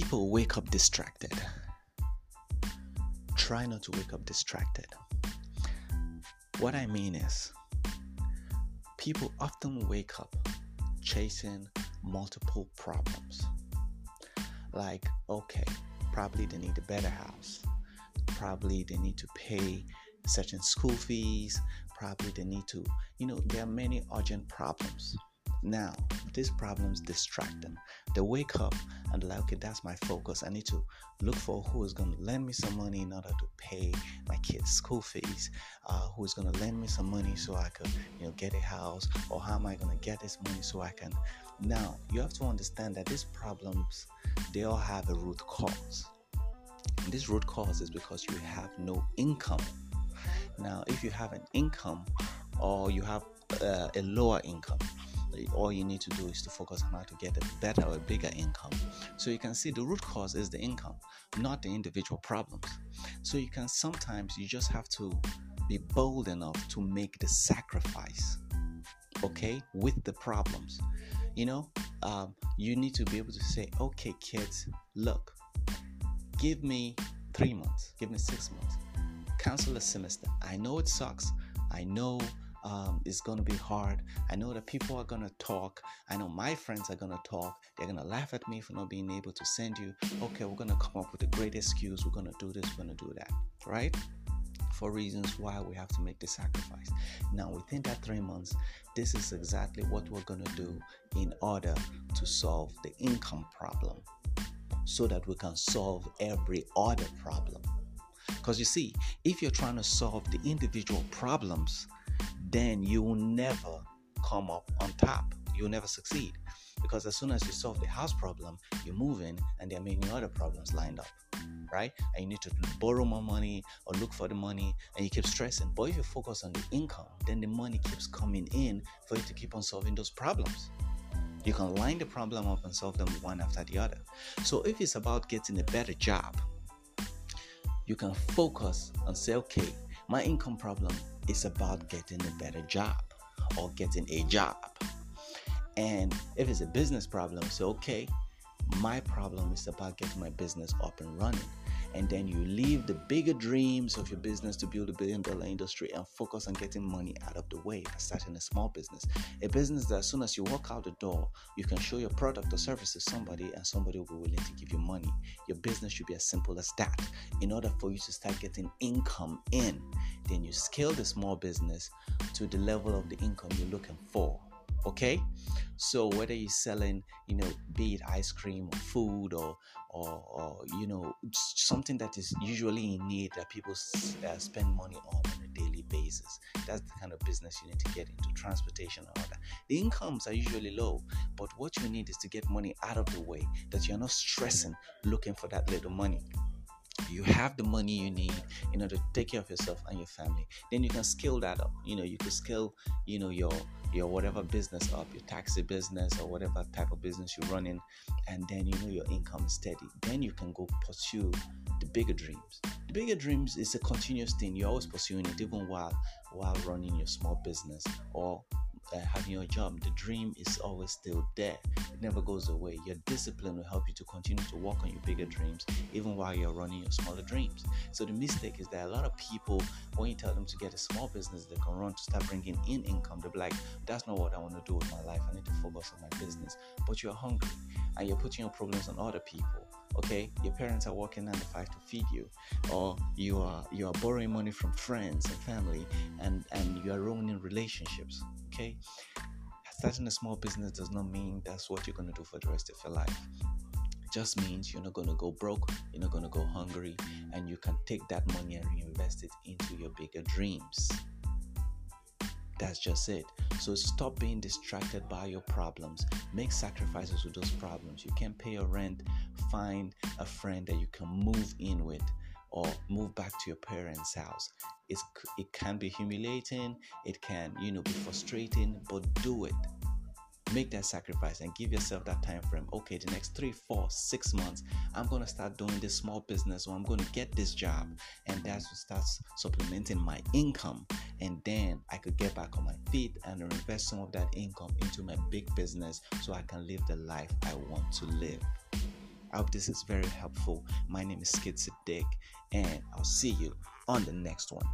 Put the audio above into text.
people wake up distracted. Try not to wake up distracted. What I mean is, people often wake up chasing multiple problems. Like, okay, probably they need a better house, probably they need to pay certain school fees, probably they need to, you know, there are many urgent problems. Now, these problems distract them. They wake up and like, okay, that's my focus. I need to look for who is going to lend me some money in order to pay my kids' school fees. Uh, who is going to lend me some money so I could, you know, get a house, or how am I going to get this money so I can. Now, you have to understand that these problems they all have a root cause. And this root cause is because you have no income. Now, if you have an income or you have uh, a lower income, all you need to do is to focus on how to get a better or bigger income. So you can see the root cause is the income, not the individual problems. So you can sometimes you just have to be bold enough to make the sacrifice, okay, with the problems. You know, um, you need to be able to say, okay, kids, look, give me three months, give me six months, cancel a semester. I know it sucks. I know um, it's going to be hard. I know that people are going to talk. I know my friends are going to talk. They're going to laugh at me for not being able to send you, okay, we're going to come up with a great excuse. We're going to do this, we're going to do that, right? For reasons why we have to make the sacrifice. Now, within that three months, this is exactly what we're going to do in order to solve the income problem so that we can solve every other problem. Because you see, if you're trying to solve the individual problems, then you will never come up on top. You'll never succeed. Because as soon as you solve the house problem, you move in and there are many other problems lined up. Right? And you need to borrow more money or look for the money and you keep stressing. But if you focus on the income, then the money keeps coming in for you to keep on solving those problems. You can line the problem up and solve them one after the other. So if it's about getting a better job, you can focus and say, okay, my income problem is about getting a better job or getting a job. And if it's a business problem, so okay, my problem is about getting my business up and running and then you leave the bigger dreams of your business to build a billion dollar industry and focus on getting money out of the way by starting a small business. A business that as soon as you walk out the door, you can show your product or service to somebody and somebody will be willing to give you money. Your business should be as simple as that. In order for you to start getting income in, then you scale the small business to the level of the income you're looking for okay? So whether you're selling you know be it ice cream or food or or, or you know something that is usually in need that people uh, spend money on on a daily basis. That's the kind of business you need to get into transportation all that. The incomes are usually low but what you need is to get money out of the way that you're not stressing looking for that little money you have the money you need in order to take care of yourself and your family then you can scale that up. You know you can scale you know your your whatever business up your taxi business or whatever type of business you're running and then you know your income is steady. Then you can go pursue the bigger dreams. The bigger dreams is a continuous thing. You're always pursuing it even while while running your small business or uh, having your job, the dream is always still there. It never goes away. Your discipline will help you to continue to work on your bigger dreams, even while you're running your smaller dreams. So the mistake is that a lot of people, when you tell them to get a small business they can run to start bringing in income, they're like, "That's not what I want to do with my life. I need to focus on my business." But you're hungry, and you're putting your problems on other people okay your parents are working nine to five to feed you or you are you are borrowing money from friends and family and and you are ruining relationships okay? Starting a small business does not mean that's what you're going to do for the rest of your life. It just means you're not going to go broke you're not going to go hungry and you can take that money and reinvest it into your bigger dreams that's just it. So stop being distracted by your problems. Make sacrifices with those problems. You can't pay your rent. Find a friend that you can move in with or move back to your parents' house. It's, it can be humiliating, it can, you know, be frustrating, but do it make that sacrifice and give yourself that time frame okay the next three four six months i'm to start doing this small business or i'm to get this job and that's what starts supplementing my income and then i could get back on my feet and invest some of that income into my big business so i can live the life i want to live I hope this is very helpful. My name is Skid Dick, and I'll see you on the next one.